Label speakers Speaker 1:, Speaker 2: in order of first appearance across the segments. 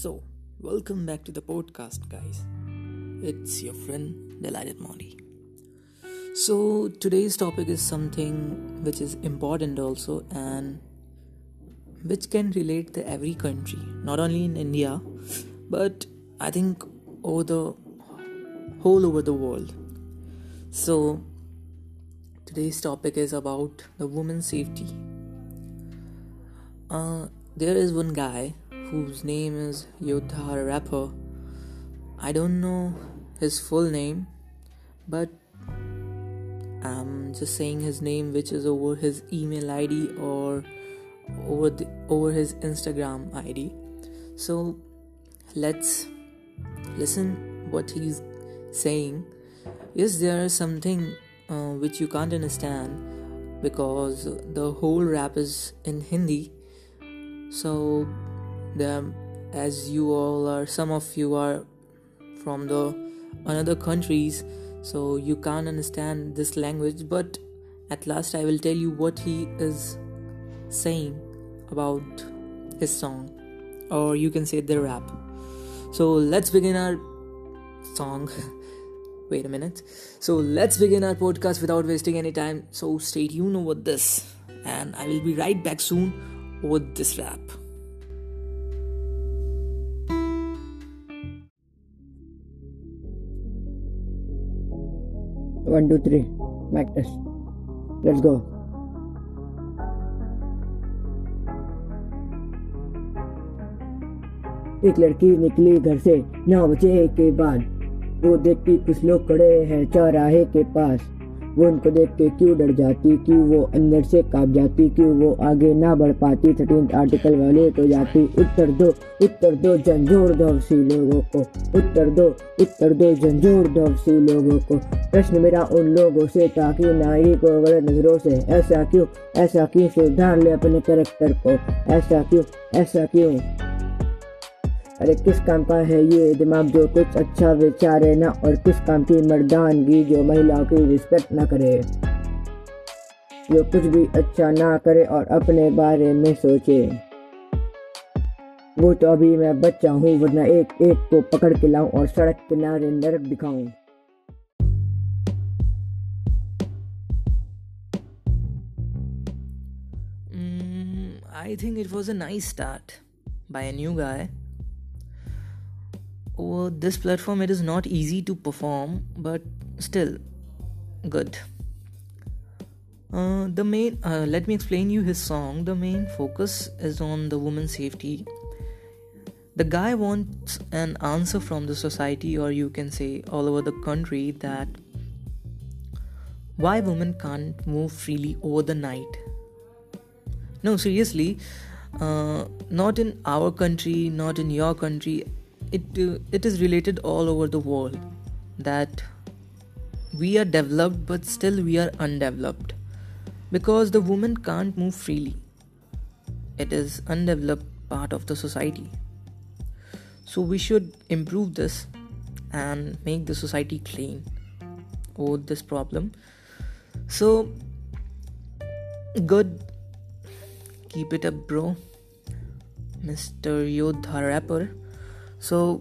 Speaker 1: So, welcome back to the podcast, guys. It's your friend Delhited Monty. So, today's topic is something which is important also and which can relate to every country, not only in India, but I think over the whole over the world. So, today's topic is about the women's safety. Uh, there is one guy whose name is Yodha Rapper. I don't know his full name, but I'm just saying his name, which is over his email ID or over the over his Instagram ID. So let's listen what he's saying. Yes, there something uh, which you can't understand because the whole rap is in Hindi. So them as you all are some of you are from the another countries so you can't understand this language but at last i will tell you what he is saying about his song or you can say the rap. So let's begin our song. Wait a minute. So let's begin our podcast without wasting any time. So stay tuned over this and i will be right back soon with this rap
Speaker 2: One, two, three. Mic test. Let's go. एक लड़की निकली घर से नौ बजे के बाद वो देखती कुछ लोग खड़े हैं चौराहे के पास वो उनको देख के क्यों डर जाती, क्यों वो अंदर से काँप जाती, क्यों वो आगे ना बढ़ पाती थर्टीन आर्टिकल वाले को जाती, उत्तर दो उत्तर दो झंझोर दो सी लोगों को, उत्तर दो उत्तर दो झंझोर दो सी लोगों को। प्रश्न मेरा उन लोगों से, ताकि नारी को गलत नज़रों से, ऐसा क्यों ऐसा क्यों सुधार ले अपने करेक्टर को, ऐसा क्यों ऐसा क्यों? अरे किस काम का है ये? दिमाग जो कुछ अच्छा विचारे ना, और किस काम की मर्दानगी जो महिलाओं की रिस्पेक्ट ना करे। जो कुछ भी अच्छा ना करे और अपने बारे में सोचे। वो तो अभी मैं बच्चा हूँ, वरना एक एक को पकड़ के लाऊं और सड़क किनारे नरक दिखाऊँ।
Speaker 1: Think it was a nice start by a new guy. Over this platform, it is not easy to perform, but still good. Uh, the main, uh, let me explain you his song. The main focus is on the woman's safety. The guy wants an answer from the society, or you can say all over the country, that why women can't move freely over the night no seriously uh, not in our country not in your country it uh, it is related all over the world that we are developed but still we are undeveloped. Because the woman can't move freely. It is undeveloped part of the society. So we should improve this and make the society clean over this problem. So good. Keep it up bro. Mr yodha rapper so,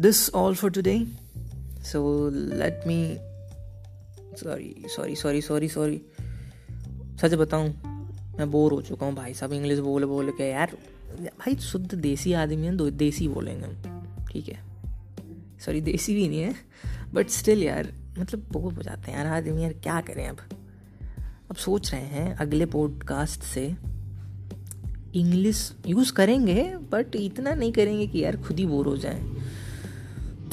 Speaker 1: this all for today. So, let me sorry sorry sorry sorry sorry सच बताऊँ, मैं bore हो चुका हूँ। भाई साहब English बोल बोल के यार? भाई, शुद्ध देसी आदमी है देसी बोलेंगे हम, ठीक है? सॉरी देसी भी नहीं है बट स्टिल यार मतलब बोर हो जाते हैं यार आदमी, यार क्या करें अब? अब सोच रहे हैं, अगले पॉडकास्ट से इंग्लिश यूज़ करेंगे बट इतना नहीं करेंगे कि यार खुद ही बोर हो जाए।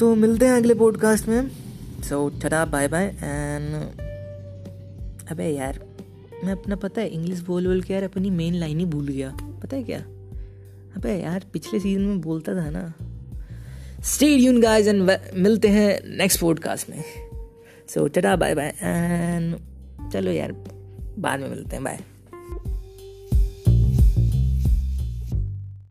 Speaker 1: तो मिलते हैं अगले पॉडकास्ट में। So tata bye bye and अबे यार, मैं अपना पता है इंग्लिश बोल बोल के यार अपनी मेन लाइन ही भूल गया। पता है क्या? अबे यार, पिछले सीज़न में बोलता था ना। स्टे ट्यून गाइस एंड मिलते हैं नेक्स्ट पॉडकास्ट में। So tata bye bye and चलो यार, बाद में मिलते हैं बाय